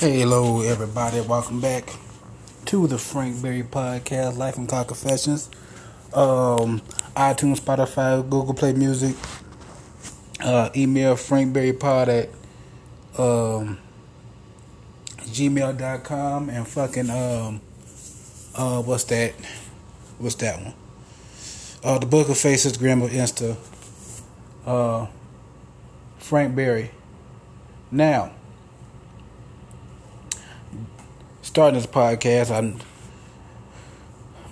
Hello, everybody. Welcome back to the Frank Berry Podcast, Life and Car Confessions. Um, iTunes, Spotify, Google Play Music. Uh, email frankberrypod at um, gmail.com and fucking, um, uh, what's that? What's that one? Uh, the Book of Faces, Grandma Insta. Uh, Frank Berry. Now, starting this podcast, I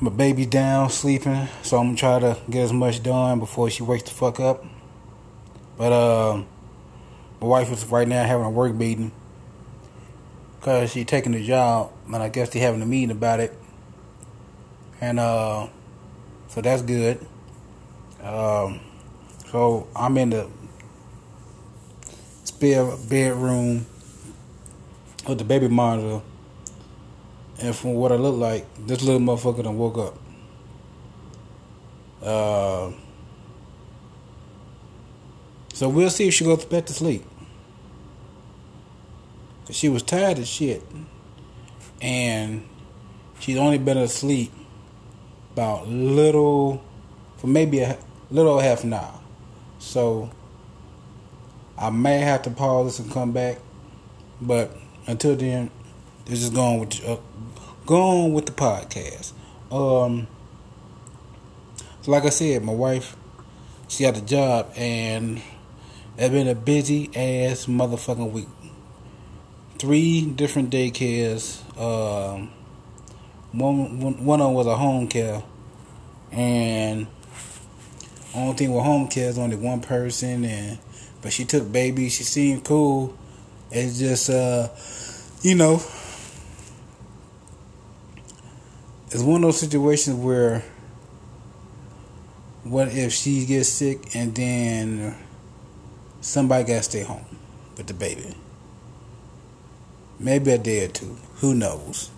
my baby's down sleeping, so I'm gonna try to get as much done before she wakes the fuck up. But uh, my wife is right now having a work meeting because she's taking the job, and I guess they having a meeting about it, and uh, so that's good. Um, so I'm in the spare bedroom with the baby monitor and from what I look like, this little motherfucker done woke up. Uh, so we'll see if she goes back to sleep. Cause she was tired as shit. And she's only been asleep about little, for maybe a little half an hour. So I may have to pause this and come back. But until then, this is going with uh, going with the podcast. Um, so like I said, my wife, she got a job, and it's been a busy ass motherfucking week. Three different daycares. Um, one, one one of them was a home care, and only thing with home care is only one person, and but she took baby. She seemed cool. It's just uh, you know, it's one of those situations where what if she gets sick and then somebody got to stay home with the baby? Maybe a day or two. Who knows?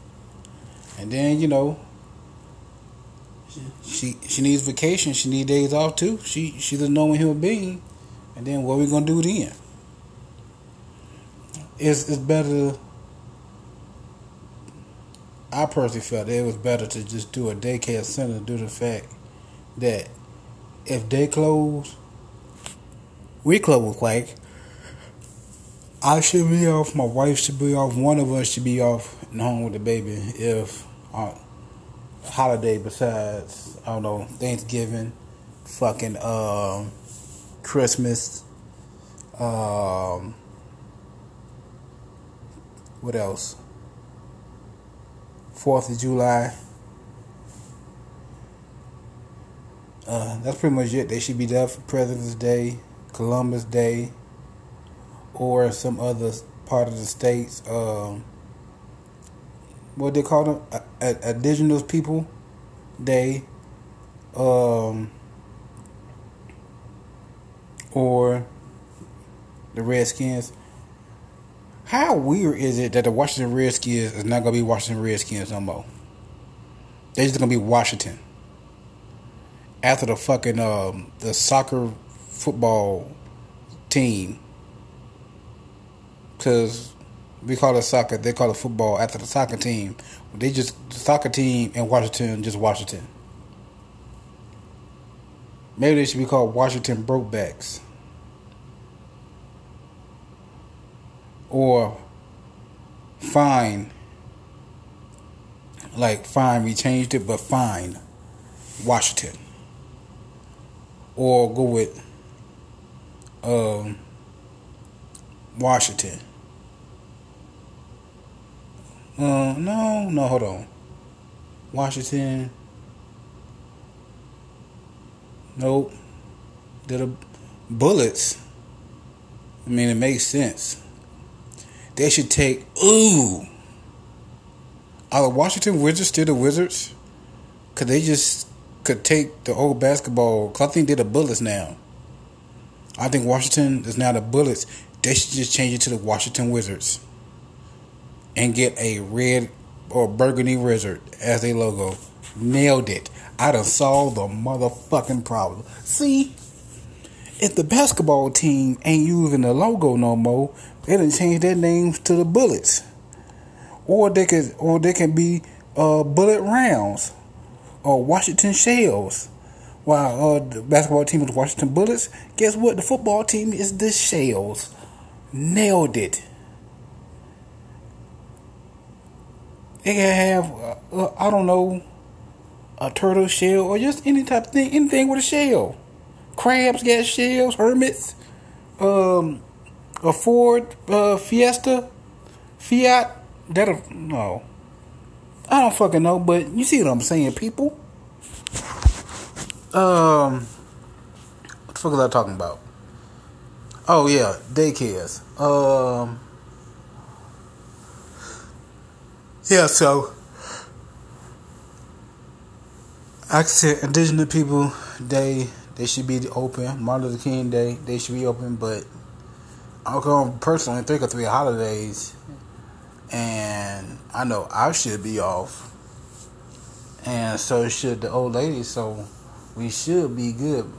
And then, you know, she she needs vacation. She needs days off too. She she's a knowing human being. And then what we gonna do then? It's it's better I personally felt it was better to just do a daycare center due to the fact that if they close, we close like I should be off, my wife should be off, one of us should be off and home with the baby if uh, holiday besides I don't know Thanksgiving, fucking um, Christmas, um, what else? Fourth of July. Uh, that's pretty much it. They should be there for President's Day, Columbus Day, or some other part of the states. Um, what they call them? A- Indigenous People Day, um, or the Redskins. How weird is it that the Washington Redskins is not gonna be Washington Redskins no more? They're just gonna be Washington. After the fucking um, the soccer football team, because we call it soccer, they call it football. After the soccer team, they just the soccer team in Washington, just Washington. Maybe they should be called Washington Brokebacks. Or fine like fine we changed it but fine washington. Or go with um, washington. Uh, no no hold on. Washington. Nope. The bullets. I mean it makes sense they should take. Ooh. Are the Washington Wizards still the Wizards? Could they just could take the old basketball? Cause I think they're the Bullets now. I think Washington is now the Bullets. They should just change it to the Washington Wizards and get a red or burgundy wizard as a logo. Nailed it. I done solved the motherfucking problem. See, if the basketball team ain't using the logo no more, they done changed their names to the Bullets. or they could, or they can be uh, bullet rounds or Washington shells. While uh, the basketball team is Washington Bullets, guess what? The football team is the Shells. Nailed it. They can have, uh, uh, I don't know, a turtle shell or just any type of thing, anything with a shell. Crabs got shells, hermits, um, a Ford uh, Fiesta, Fiat. That no, I don't fucking know, but you see what I'm saying, people. Um, what the fuck was I talking about? Oh yeah, daycares. Um, yeah. So, I said, Indigenous people, they they should be open. Martin Luther King Day, they should be open. But I'm going personally think of three holidays, and I know I should be off, and so should the old lady. So we should be good.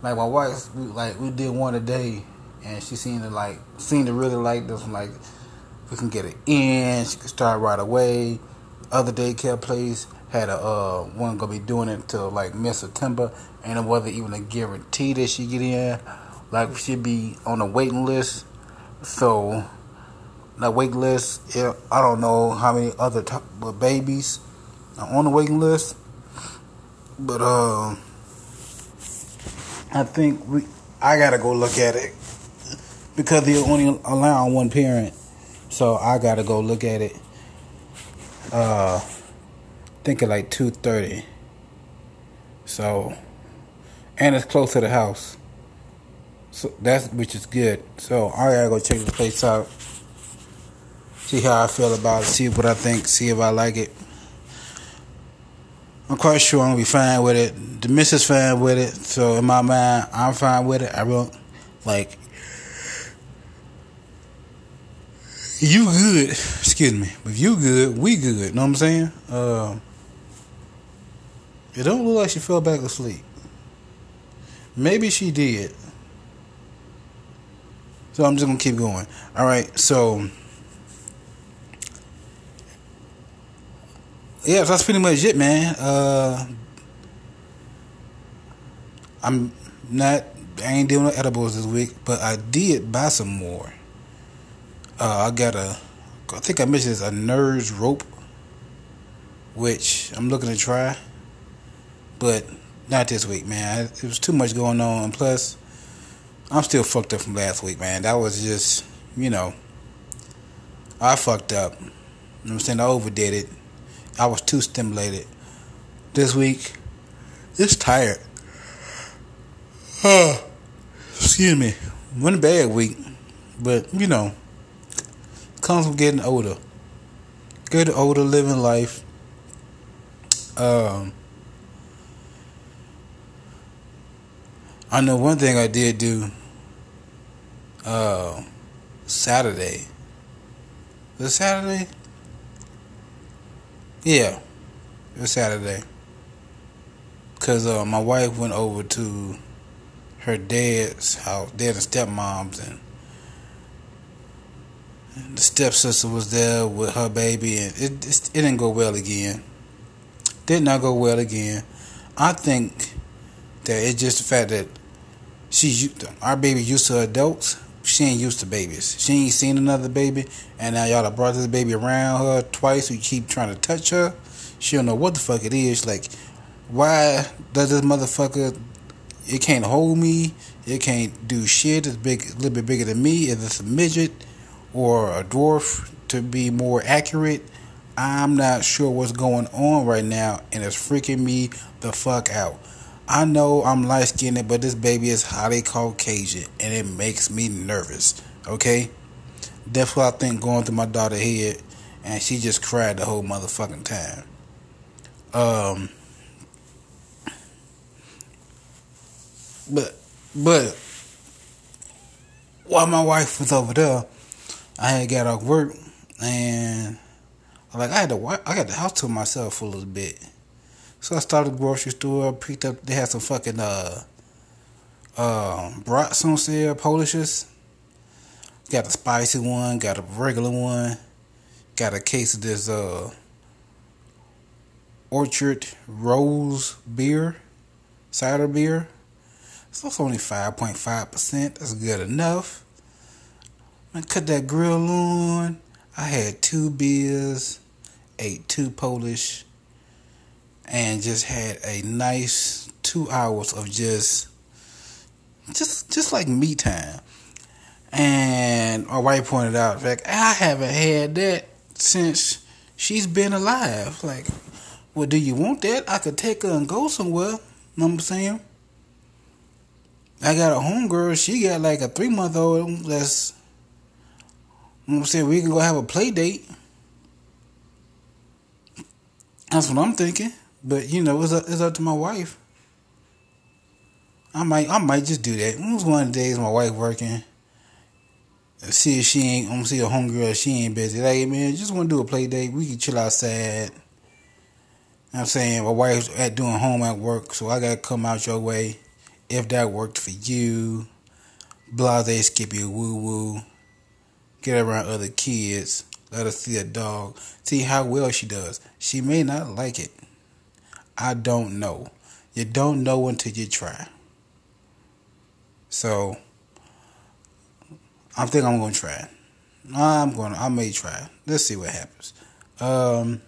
Like my wife, we, like we did one a day, and she seemed to like seemed to really like this. One. Like we can get it in, she can start right away. Other daycare place had a uh, one gonna be doing it till like mid September, and it wasn't even a guarantee that she get in. Like she'd be on a waiting list, so that waiting list, I don't know how many other t- babies are on the waiting list, but uh. I think we I gotta go look at it because they only allow one parent, so I gotta go look at it. Uh, think at like two thirty. So, and it's close to the house, so that's which is good. So I gotta go check the place out, see how I feel about it, see what I think, see if I like it. I'm quite sure I'm gonna be fine with it. The missus fine with it, so in my mind, I'm fine with it. I don't like you good. Excuse me, if you good, we good. Know what I'm saying? Uh, it don't look like she fell back asleep. Maybe she did. So I'm just gonna keep going. All right, so. yeah, that's pretty much it, man. Uh, I'm not. I ain't doing no edibles this week, but I did buy some more. Uh, I got a. I think I mentioned this, a Nerds rope, which I'm looking to try, but not this week, man. It was too much going on, plus, I'm still fucked up from last week, man. That was just, you know, I fucked up. You know what I'm saying? I overdid it. I was too stimulated. This week, it's tired. Excuse me. One bad week, but you know, comes from getting older. Getting older, living life. Um, I know one thing I did do. Uh, Saturday. Was Saturday? Yeah, it Saturday. Cause uh, my wife went over to her dad's house, dad and stepmom's, and the stepsister was there with her baby, and it, it it didn't go well again. Did not go well again. I think that it's just the fact that she's our baby used to adults she ain't used to babies. She ain't seen another baby, and now y'all have brought this baby around her twice. You keep trying to touch her. She don't know what the fuck it is. Like, why does this motherfucker? It can't hold me. It can't do shit. It's big, a little bit bigger than me. Is this a midget or a dwarf? To be more accurate, I'm not sure what's going on right now, and it's freaking me the fuck out. I know I'm light skinned, but this baby is highly Caucasian and it makes me nervous. Okay? That's what I think going through my daughter's head and she just cried the whole motherfucking time. Um but but while my wife was over there, I had got off work and like I had to I got the house to myself for a little bit. So I started the grocery store, picked up, they had some fucking, uh, uh, brats on sale, Polishes. Got a spicy one, got a regular one, got a case of this uh Orchard Rose beer, cider beer. So it's only 5.5%. That's good enough. I cut that grill on. I had two beers, ate two Polish, and just had a nice two hours of just, just, just like me time. And my wife pointed out, like, I haven't had that since she's been alive. Like, well, do you want that? I could take her and go somewhere. Know what I'm saying? I got a homegirl. She got like a three month old that's. You know I'm saying we can go have a play date. That's what I'm thinking. But you know, it's up, it's up to my wife. I might I might just do that. It was one of the days my wife working. See if she ain't I'm see a homegirl, she ain't busy. Like man, just wanna do a play date. We can chill outside. I'm saying my wife's at doing home at work, so I gotta come out your way. If that worked for you, blase skippy woo woo. Get around other kids. Let her see a dog. See how well she does. She may not like it. I don't know. You don't know until you try. So I think I'm gonna try. I'm gonna I may try. Let's see what happens. Um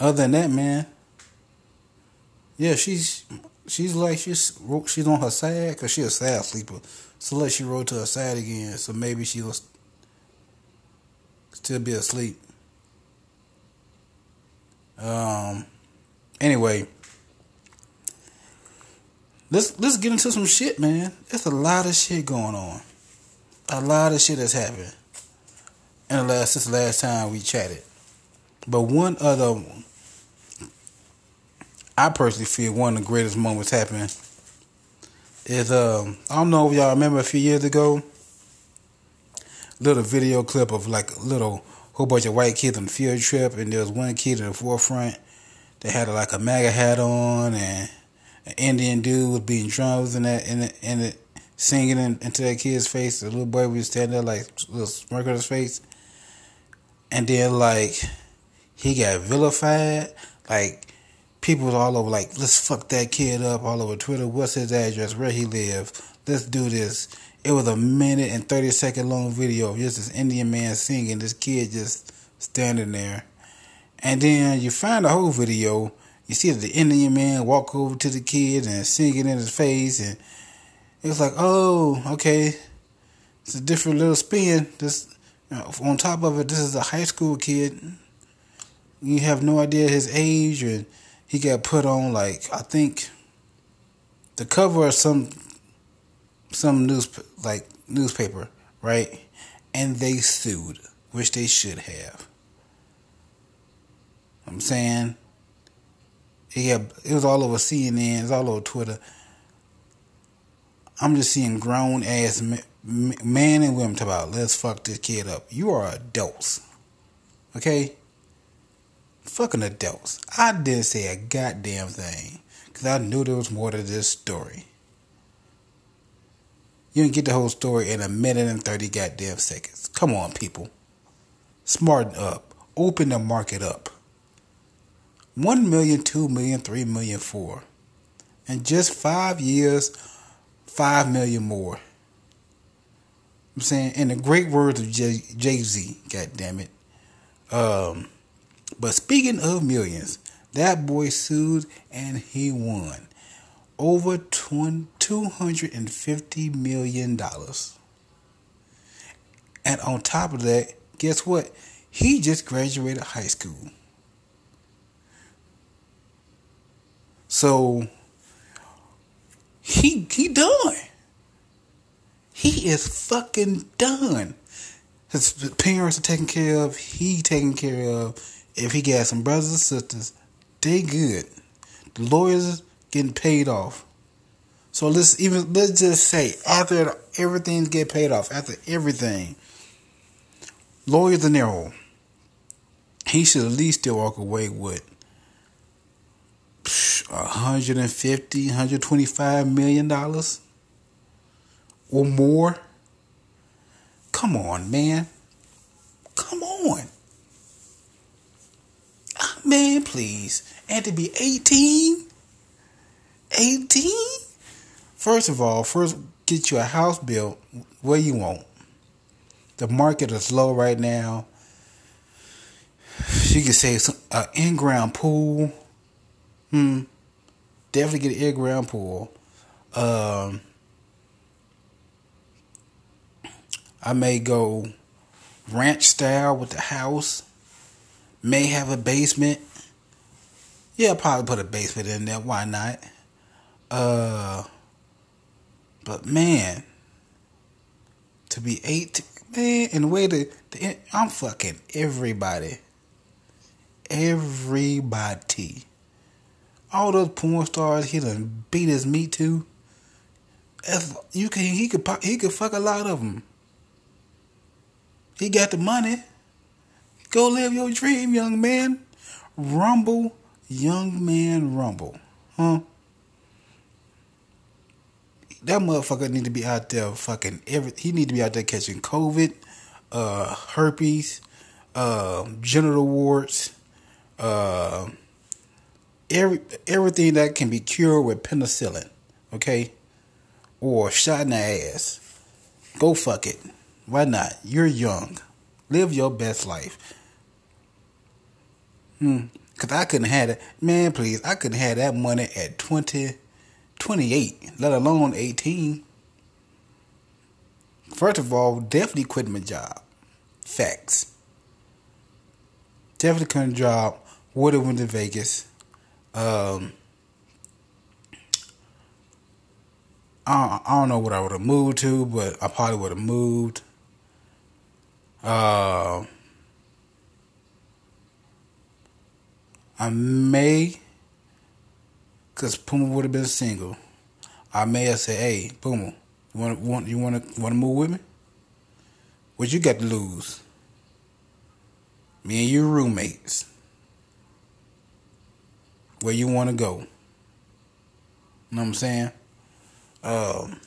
other than that, man, yeah, she's she's like she's she's on her side because she's a sad sleeper. So let she roll to her side again. So maybe she'll still be asleep. Um. Anyway, let's let's get into some shit, man. There's a lot of shit going on. A lot of shit has happened. And the last since the last time we chatted. But one other I personally feel one of the greatest moments happened is um I don't know if y'all remember a few years ago little video clip of like little whole bunch of white kids on a field trip and there was one kid in the forefront that had like a MAGA hat on and an Indian dude was beating drums in that and the, the, singing in, into that kid's face. The little boy was standing there like little smirk on his face. And then like he got vilified. Like people all over like, let's fuck that kid up all over Twitter. What's his address? Where he live? Let's do this. It was a minute and thirty second long video just this Indian man singing, this kid just standing there. And then you find the whole video. You see the Indian man walk over to the kid and sing it in his face, and it was like, oh, okay, it's a different little spin. This you know, on top of it, this is a high school kid. You have no idea his age, and he got put on like I think the cover of some some news like newspaper, right? And they sued, which they should have. I'm saying yeah, it was all over CNN, it's all over Twitter. I'm just seeing grown ass man and women talk about let's fuck this kid up. You are adults, okay? Fucking adults. I didn't say a goddamn thing because I knew there was more to this story. You can get the whole story in a minute and 30 goddamn seconds. Come on, people. Smarten up. Open the market up. 1 million, 2 million, 3 million, 4. In just five years, 5 million more. I'm saying, in the great words of Jay Z, God damn it. Um, but speaking of millions, that boy sued and he won over $250 million. And on top of that, guess what? He just graduated high school. So he he done. He is fucking done. His parents are taken care of. He taken care of. If he got some brothers and sisters, they good. The lawyers getting paid off. So let's even let's just say after everything get paid off, after everything, lawyer De Niro, he should at least still walk away with 150, 125 million dollars or more. Come on, man. Come on. Ah, man, please. And to be 18? 18? First of all, first get you a house built where you want. The market is low right now. You can say an in-ground pool. Hmm. Definitely get an in-ground pool. Um, I may go ranch style with the house. May have a basement. Yeah, probably put a basement in there. Why not? Uh, but man, to be eight, man, and the way that I'm fucking everybody, everybody, all those porn stars he done beat his meat to. If you can, he could pop, he could fuck a lot of them. He got the money. Go live your dream, young man. Rumble, young man, rumble, huh? That motherfucker need to be out there fucking every. He need to be out there catching COVID, uh, herpes, uh, genital warts, uh, every everything that can be cured with penicillin, okay, or shot in the ass. Go fuck it. Why not? You're young. Live your best life. Hmm. Cause I couldn't have it. Man, please, I couldn't have that money at twenty 28, let alone 18. First of all, definitely quit my job. Facts. Definitely quit my job. Would have went to Vegas. Um, I, I don't know what I would have moved to, but I probably would have moved. Uh, I may Cause Puma would have been single. I may have said, "Hey, Puma, you want want you want to want to move with me? What you got to lose? Me and you roommates. Where you want to go? You know what I'm saying? Um,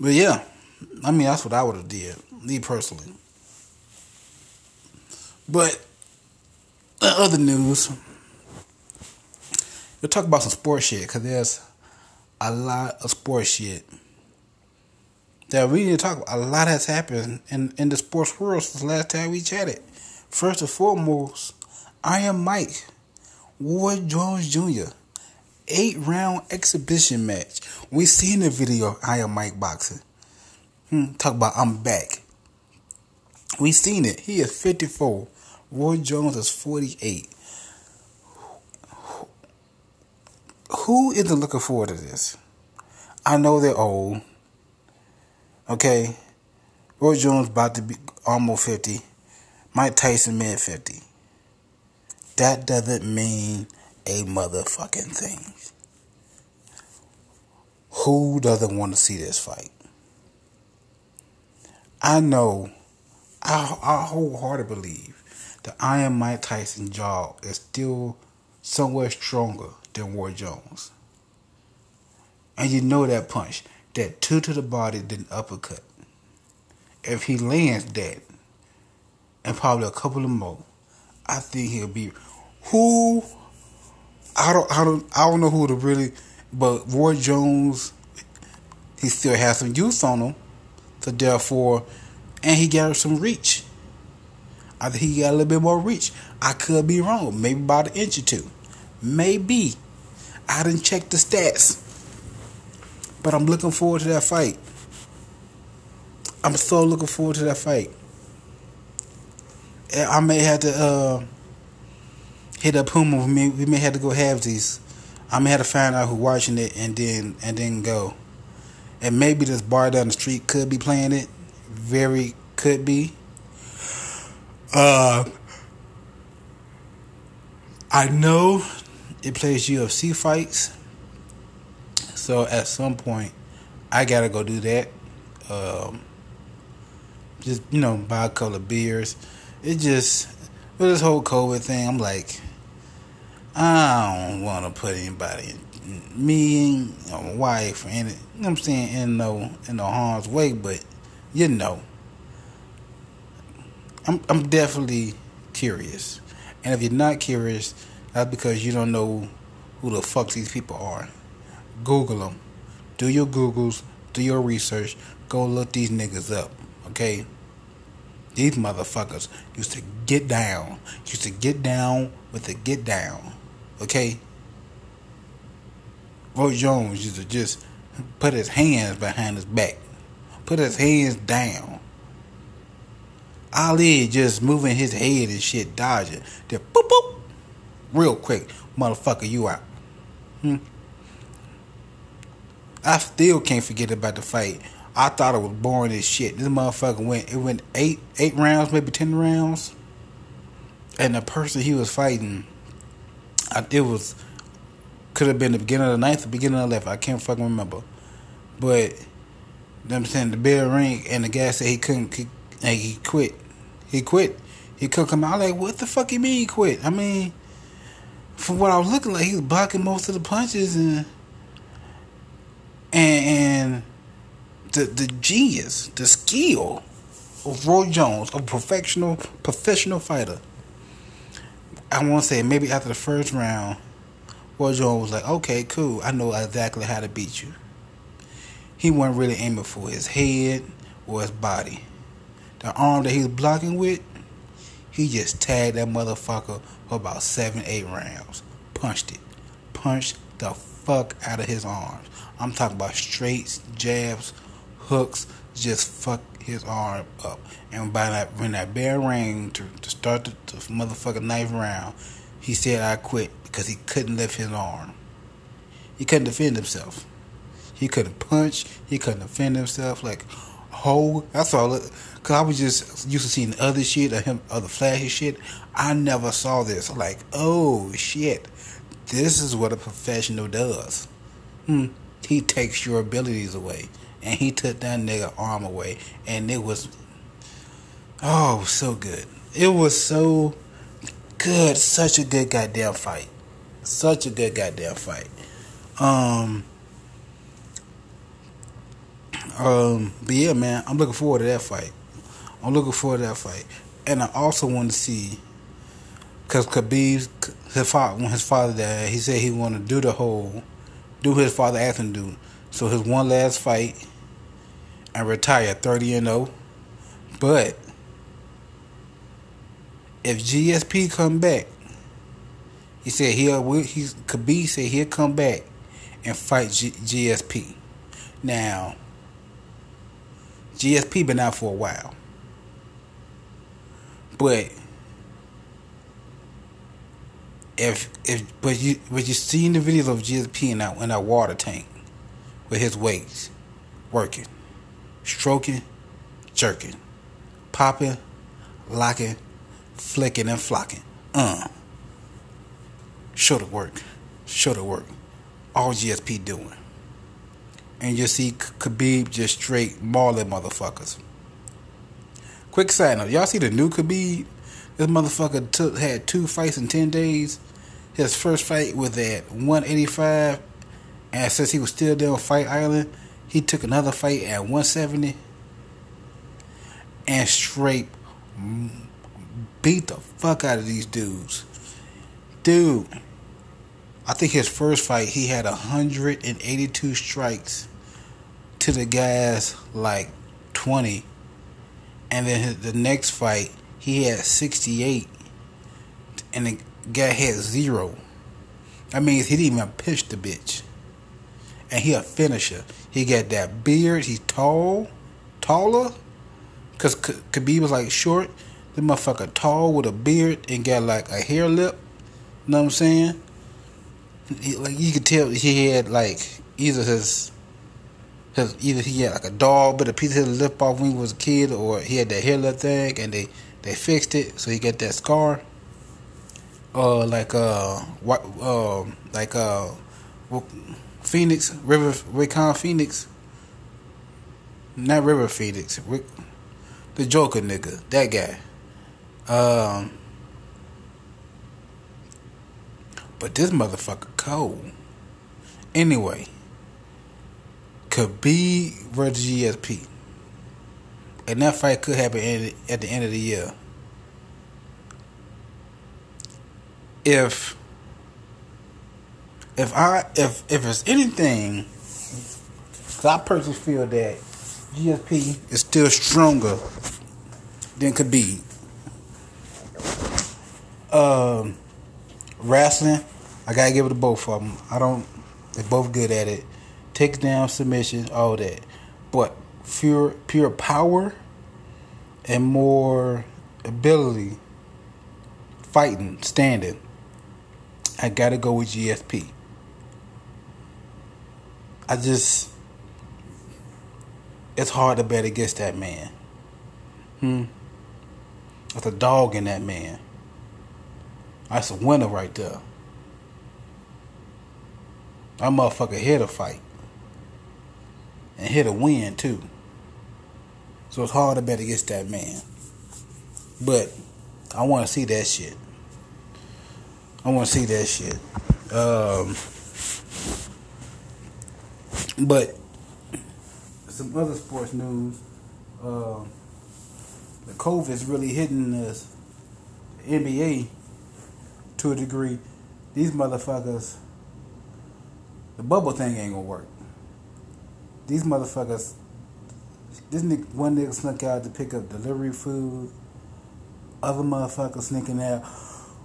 but yeah, I mean that's what I would have did, me personally. But other news, we'll talk about some sports shit because there's a lot of sports shit that we need to talk about. A lot has happened in, in the sports world since last time we chatted. First and foremost, Iron Mike, Roy Jones Jr., eight round exhibition match. We seen the video of Iron Mike boxing. Hmm, talk about I'm back. We seen it. He is 54. Roy Jones is 48. Who isn't looking forward to this? I know they're old. Okay. Roy Jones about to be almost 50. Mike Tyson mid 50. That doesn't mean a motherfucking thing. Who doesn't want to see this fight? I know, I, I wholeheartedly believe that Iron Mike Tyson jaw is still somewhere stronger than Roy Jones. And you know that punch, that two to the body, then uppercut. If he lands that, and probably a couple of more, I think he'll be who. I don't, I don't, I don't know who to really, but Roy Jones, he still has some youth on him, so therefore, and he got some reach. I think he got a little bit more reach. I could be wrong, maybe about an inch or two, maybe. I didn't check the stats. But I'm looking forward to that fight. I'm so looking forward to that fight. I may have to uh, hit up Puma. We may, we may have to go have these. I may have to find out who's watching it and then and then go. And maybe this bar down the street could be playing it. Very could be. Uh, I know it plays UFC fights. So at some point, I gotta go do that. Um, just you know, buy a couple of beers. It just with this whole COVID thing, I'm like, I don't want to put anybody, me, or my wife, any, you know I'm saying, in no in no harm's way. But you know, I'm I'm definitely curious, and if you're not curious, that's because you don't know who the fuck these people are. Google them. Do your Googles. Do your research. Go look these niggas up. Okay. These motherfuckers used to get down. Used to get down with the get down. Okay. Roy Jones used to just put his hands behind his back. Put his hands down. Ali just moving his head and shit, dodging. Then boop boop. Real quick, motherfucker, you out. Hmm. I still can't forget about the fight. I thought it was boring as shit. This motherfucker went it went eight eight rounds, maybe ten rounds. And the person he was fighting, I, it was could have been the beginning of the ninth, the beginning of the left. I can't fucking remember. But you know I'm saying the bell ring and the guy said he couldn't he, he quit. He quit. He couldn't come out like what the fuck you mean he quit? I mean from what I was looking like he was blocking most of the punches and and, and the the genius, the skill of Roy Jones, a professional professional fighter. I want to say maybe after the first round, Roy Jones was like, "Okay, cool, I know exactly how to beat you." He wasn't really aiming for his head or his body. The arm that he was blocking with, he just tagged that motherfucker for about seven, eight rounds. Punched it, punched the fuck out of his arms. I'm talking about straights, jabs, hooks, just fuck his arm up. And by that, when that bell rang to, to start the, the motherfucking knife round, he said I quit because he couldn't lift his arm. He couldn't defend himself. He couldn't punch. He couldn't defend himself. Like, whole. That's all. It, Cause I was just used to seeing other shit of him, other flashy shit. I never saw this. I'm Like, oh shit, this is what a professional does. Hmm he takes your abilities away. And he took that nigga arm away. And it was oh so good. It was so good. Such a good goddamn fight. Such a good goddamn fight. Um um but yeah man, I'm looking forward to that fight. I'm looking forward to that fight. And I also want to see because Khabib, his father, when his father died, he said he wanted to do the whole do his father asked him to do. So his one last fight and retire 30 and 0. But if GSP come back, he said he'll Khabib said he'll come back and fight G, GSP. Now, GSP been out for a while, but if if but you but you seen the videos of GSP in that in that water tank with his weights working, stroking, jerking, popping, locking, flicking and flocking. Uh. Show the work. Show the work. All GSP doing. And you see Khabib just straight mauling motherfuckers. Quick side note, y'all see the new Khabib? This motherfucker took had two fights in ten days. His first fight was at 185, and since he was still there on Fight Island, he took another fight at 170 and straight beat the fuck out of these dudes. Dude, I think his first fight he had 182 strikes to the guy's like 20, and then his, the next fight he had 68, and the guy had zero. That means he didn't even pitch the bitch. And he a finisher. He got that beard. He's tall, taller. Cause Khabib was like short. The motherfucker tall with a beard and got like a hair lip. Know what I'm saying? Like you could tell he had like either his his either he had like a dog but a piece of his lip off when he was a kid, or he had that hair lip thing and they they fixed it so he got that scar. Uh like uh what uh like uh Phoenix River Raycon Phoenix. Not River Phoenix Rick, the Joker nigga that guy. Um But this motherfucker cold. Anyway, Khabib versus GSP. And that fight could happen at the end of the year. If if I if if it's anything, cause I personally feel that GSP is still stronger than Khabib. Um wrestling, I gotta give it to both of them. I don't. They're both good at it. Takedown, submission, all that. But pure pure power and more ability fighting, standing. I gotta go with GSP. I just it's hard to bet against that man. Hmm. That's a dog in that man. That's a winner right there. That motherfucker here to fight. And here to win too. So it's hard to bet against that man. But I want to see that shit. I want to see that shit. Um, but some other sports news. Uh, the COVID is really hitting us NBA to a degree. These motherfuckers, the bubble thing ain't gonna work. These motherfuckers, this nigga, one nigga snuck out to pick up delivery food. Other motherfuckers sneaking out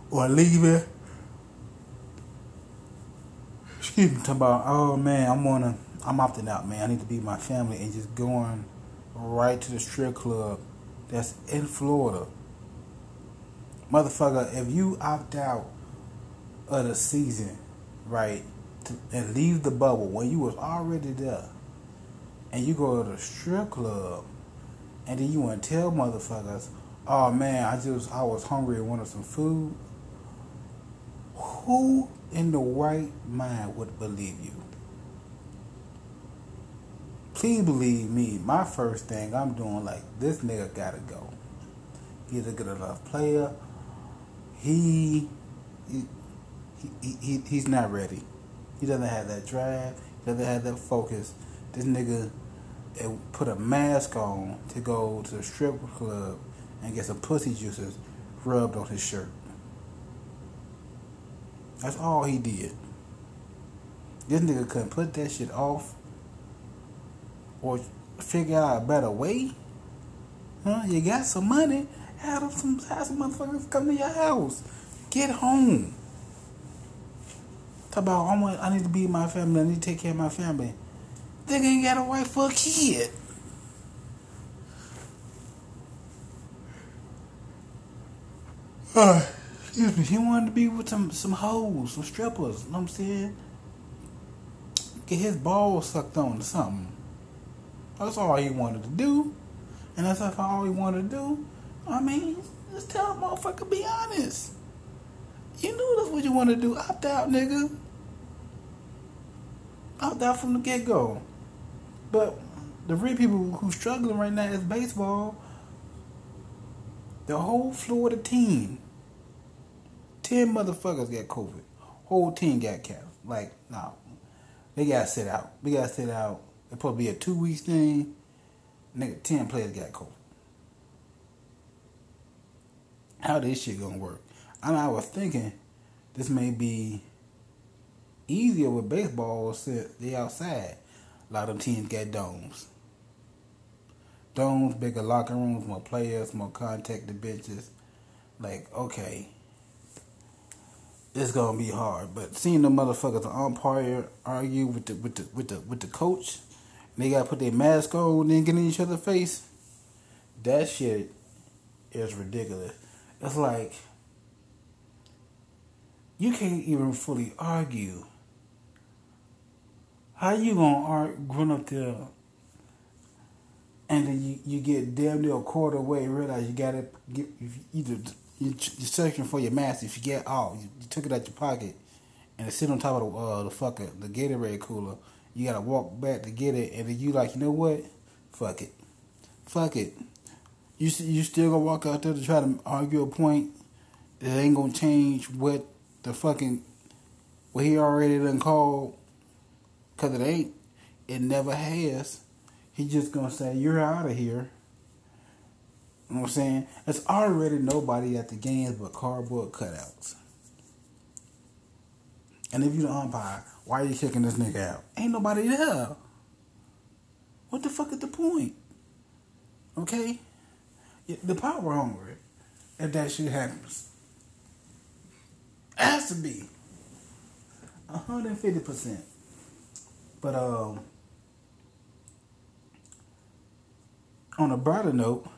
or leaving. Excuse me, talking about, oh man, I'm gonna, I'm opting out, man. I need to be with my family and just going right to the strip club that's in Florida. Motherfucker, if you opt out of the season, right, to, and leave the bubble when you was already there, and you go to the strip club, and then you want to tell motherfuckers, oh man, I just I was hungry and wanted some food. Who in the right mind would believe you? Please believe me. My first thing I'm doing like this nigga gotta go. He's a good enough player. He, he, he, he he's not ready. He doesn't have that drive. He doesn't have that focus. This nigga eh, put a mask on to go to the strip club and get some pussy juices rubbed on his shirt. That's all he did. This nigga couldn't put that shit off or figure out a better way. Huh? You got some money. Have some, have some motherfuckers come to your house. Get home. Talk about I want, I need to be with my family. I need to take care of my family. They ain't got a wife for a kid. Uh, excuse me. He wanted to be with some some hoes, some strippers. You know what I'm saying? Get his balls sucked on or something. That's all he wanted to do. And that's all he wanted to do. I mean, just tell a motherfucker, be honest. You knew that's what you want to do. Opt out, nigga. Opt out from the get go. But the real people who's struggling right now is baseball. The whole Florida team, ten motherfuckers got COVID. Whole team got canceled. Like, no, they gotta sit out. We gotta sit out. Supposed to be a two weeks thing. Nigga, ten players got COVID. How this shit gonna work? And I was thinking this may be easier with baseball since they outside. A lot of them teams got domes. Domes, bigger locker rooms, more players, more contact the benches. Like, okay. It's gonna be hard. But seeing the motherfuckers the umpire argue with the with the with the with the coach, they gotta put their mask on and then get in each other's face. That shit is ridiculous. It's like you can't even fully argue. How you gonna argue, run up there and then you, you get damn near a quarter way and realize you gotta get either you, you're searching for your mask. If you get out, you, you, took it out your pocket and it's sitting on top of the uh, the fucking the Gatorade cooler. You gotta walk back to get it, and then you like, you know what? Fuck it, fuck it. You you still gonna walk out there to try to argue a point that ain't gonna change what the fucking what he already done called, cause it ain't. It never has. He just gonna say you're out of here. You know what I'm saying? There's already nobody at the games but cardboard cutouts. And if you the umpire, why are you kicking this nigga out? Ain't nobody there. What the fuck is the point? Okay? The power hungry if that shit happens. Has to be. 150%. But um on a brighter note,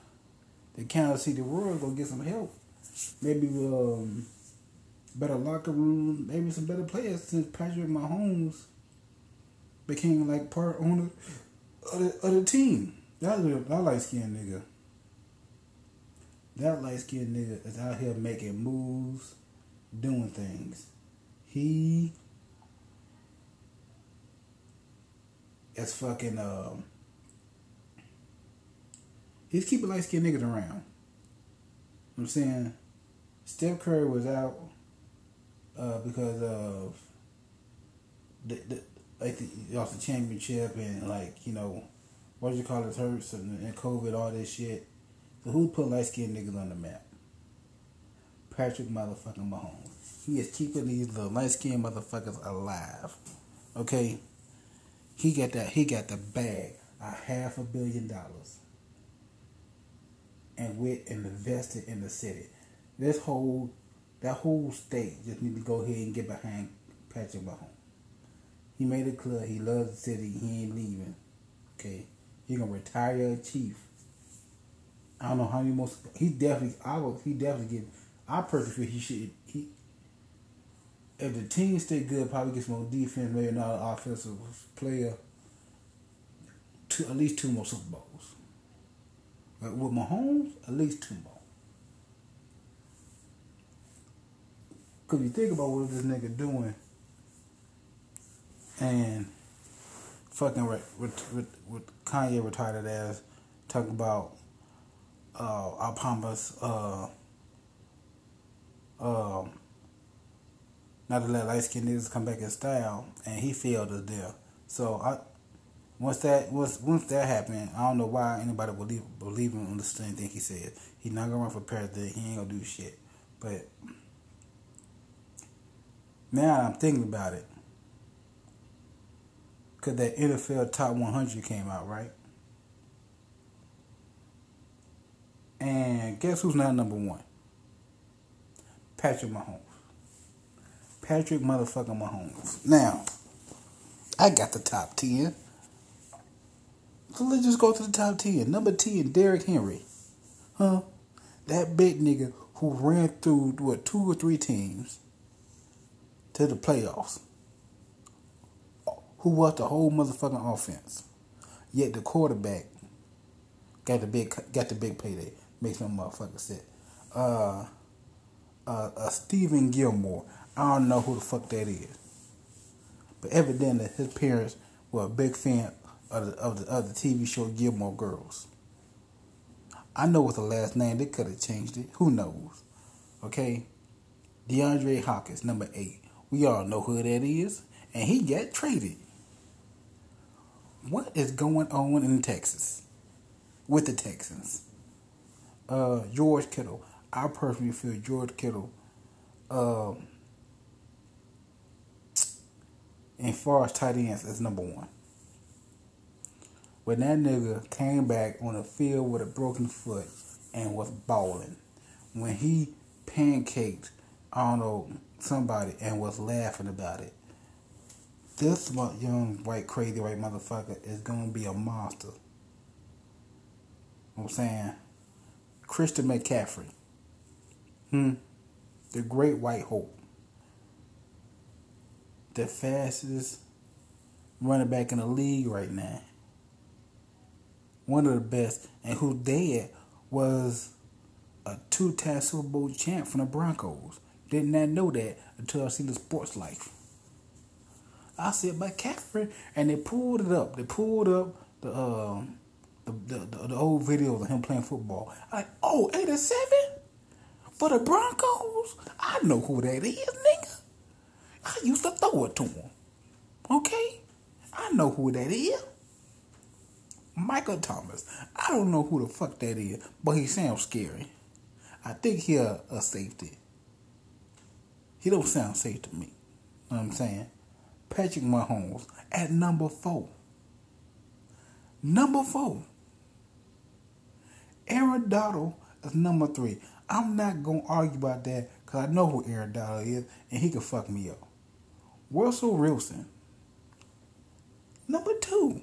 the Kansas City Royals gonna get some help. Maybe um better locker room, maybe some better players since Patrick Mahomes became like part owner of the, of the team. That that light skinned nigga. That light skinned nigga is out here making moves, doing things. He is fucking um he's keeping light skinned niggas around. You know I'm saying Steph Curry was out uh, because of the, the like the, lost the championship and like you know what do you call it hurts and, and COVID all this shit. So who put light skinned niggas on the map? Patrick motherfucking Mahomes. He is keeping these little light skinned motherfuckers alive. Okay? He got that he got the bag, a half a billion dollars. And went and invested in the city. This whole that whole state just need to go ahead and get behind Patrick Mahomes. He made it clear he loves the city. He ain't leaving. Okay, he gonna retire a chief. I don't know how many more. He definitely. I will. He definitely get. I personally feel he should. He. If the team stay good, probably get some more defense, maybe another offensive player. Two, at least two more Super Bowls. But with Mahomes, at least two more. Cause you think about what this nigga doing, and fucking with with, with Kanye retired ass talking about uh Alpama's uh um not to let light skinned niggas come back in style and he failed us there. So I once that once once that happened, I don't know why anybody believe believe him on the same thing he said. He not gonna run for president, he ain't gonna do shit. But now I'm thinking about it. Cause that NFL top 100 came out, right? And guess who's not number one? Patrick Mahomes. Patrick motherfucking Mahomes. Now, I got the top 10. So let's just go to the top 10. Number 10, Derrick Henry. Huh? That big nigga who ran through, what, two or three teams to the playoffs. Who was the whole motherfucking offense. Yet the quarterback got the big got the big payday. Makes no motherfucker sick. Uh, uh, uh, Stephon Gilmore. I don't know who the fuck that is. But evidently his parents were a big fan of the, of the, of the TV show Gilmore Girls. I know what the last name, they could have changed it. Who knows? Okay? DeAndre Hopkins, number eight. We all know who that is. And he got traded. What is going on in Texas with the Texans? Uh, George Kittle. I personally feel George Kittle, um, in far as tight ends, is number one. When that nigga came back on the field with a broken foot and was balling, when he pancaked, I don't know, somebody and was laughing about it. This young white crazy white motherfucker is gonna be a monster. You know what I'm saying Christian McCaffrey. Hmm. The great white hope. The fastest running back in the league right now. One of the best. And who dead was a two time Super Bowl champ from the Broncos. Did not know that until I seen the sports life. I said McCaffrey, and they pulled it up. They pulled up the um the the, the, old videos of him playing football. Like, oh, 87? For the Broncos? I know who that is, nigga. I used to throw it to him. Okay? I know who that is. Michael Thomas. I don't know who the fuck that is, but he sounds scary. I think he a, a safety. He don't sound safe to me. know what I'm saying? Patrick Mahomes at number four. Number four. Donald is number three. I'm not gonna argue about that because I know who Donald is and he can fuck me up. Russell Wilson. Number two.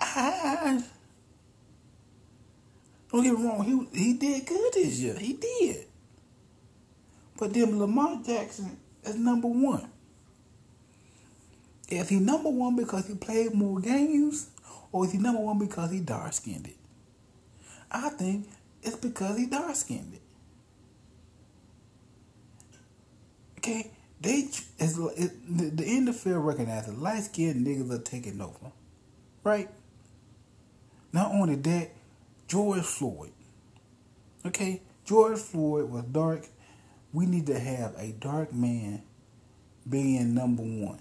I, don't get me wrong, he he did good this year. He did. But then Lamar Jackson is number one. Is he number one because he played more games, or is he number one because he dark skinned it? I think it's because he dark skinned it. Okay, they it's, it, the, the NFL recognizes light skinned niggas are taking over, right? Not only that, George Floyd. Okay, George Floyd was dark. We need to have a dark man being number one.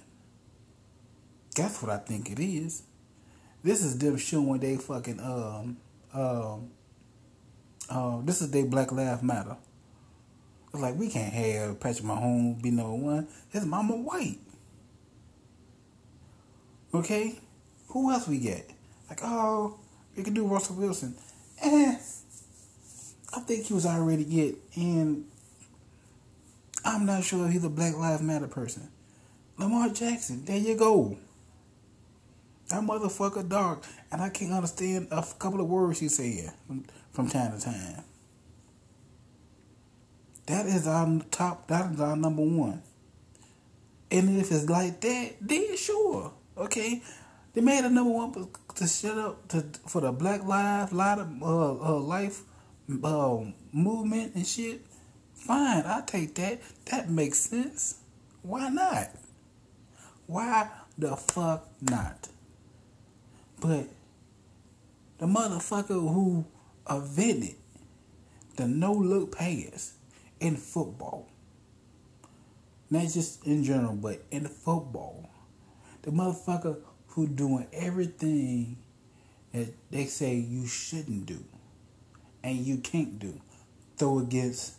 That's what I think it is. This is them showing they fucking um um uh, this is they Black Lives Matter. It's like we can't have Patrick Mahomes be number one. His mama white. Okay? Who else we get? Like, oh, we could do Russell Wilson. Eh. I think he was already it. And I'm not sure if he's a Black Lives Matter person. Lamar Jackson, there you go. That motherfucker dark, and I can't understand a couple of words he's saying from, from time to time. That is our top. That is our number one. And if it's like that, then sure, okay. They made a number one to shut up to for the Black Lives of uh, uh, life uh, movement and shit. Fine, I take that. That makes sense. Why not? Why the fuck not? But the motherfucker who invented the no look pass in football, not just in general, but in football, the motherfucker who doing everything that they say you shouldn't do and you can't do, throw against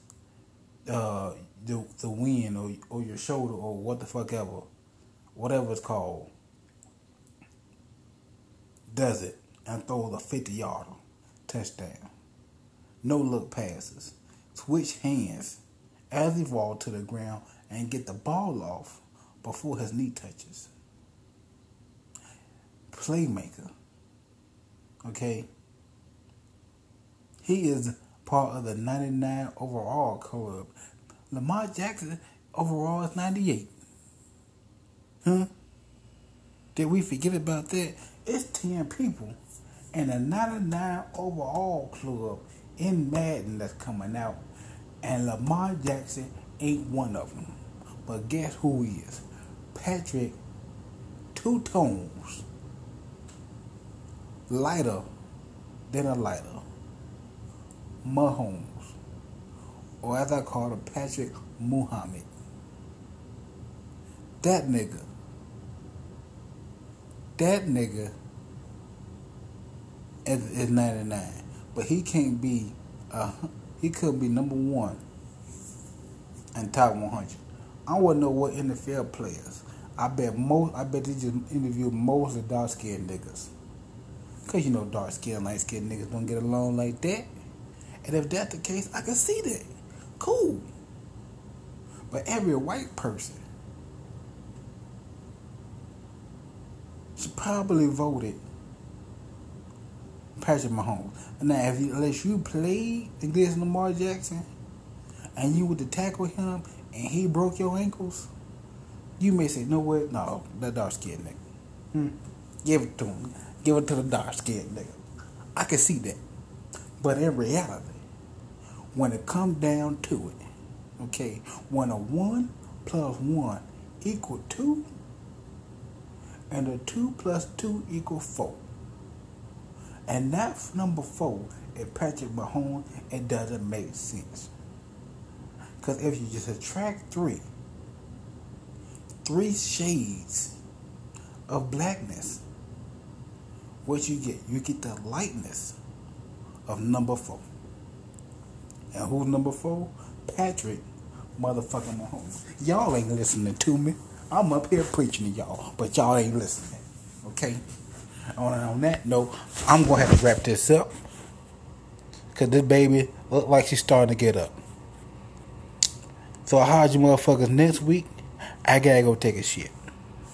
uh, the the wind or or your shoulder or what the fuck ever, whatever it's called does it and throws a 50 yarder touchdown. No look passes. Switch hands as he falls to the ground and get the ball off before his knee touches. Playmaker. Okay? He is part of the 99 overall club. Lamar Jackson overall is 98. Huh? Did we forget about that? It's 10 people and a 99 overall club in Madden that's coming out. And Lamar Jackson ain't one of them. But guess who he is? Patrick Two Tones. Lighter than a lighter. Mahomes. Or as I call him, Patrick Muhammad. That nigga that nigga is, is 99. But he can't be, uh, he could be number one in top 100. I want to know what NFL players. I bet most. I bet they just interview most of the dark skinned niggas. Cause you know dark skinned, light skinned niggas don't get along like that. And if that's the case, I can see that. Cool. But every white person probably voted Patrick Mahomes. Now, if you, unless you played against Lamar Jackson and you would to tackle him and he broke your ankles, you may say, no what? No, that dark skinned nigga. Hmm. Give it to him. Give it to the dark skinned nigga. I can see that. But in reality, when it comes down to it, okay, when a one plus one equal two, and a 2 plus 2 equals 4. And that number 4 is Patrick Mahomes, it doesn't make sense. Because if you just subtract 3, three shades of blackness, what you get? You get the lightness of number 4. And who's number 4? Patrick motherfucking Mahomes. Y'all ain't listening to me. I'm up here preaching to y'all, but y'all ain't listening. Okay? On, on that note, I'm gonna have to wrap this up. Cause this baby look like she's starting to get up. So I will holler you motherfuckers next week. I gotta go take a shit.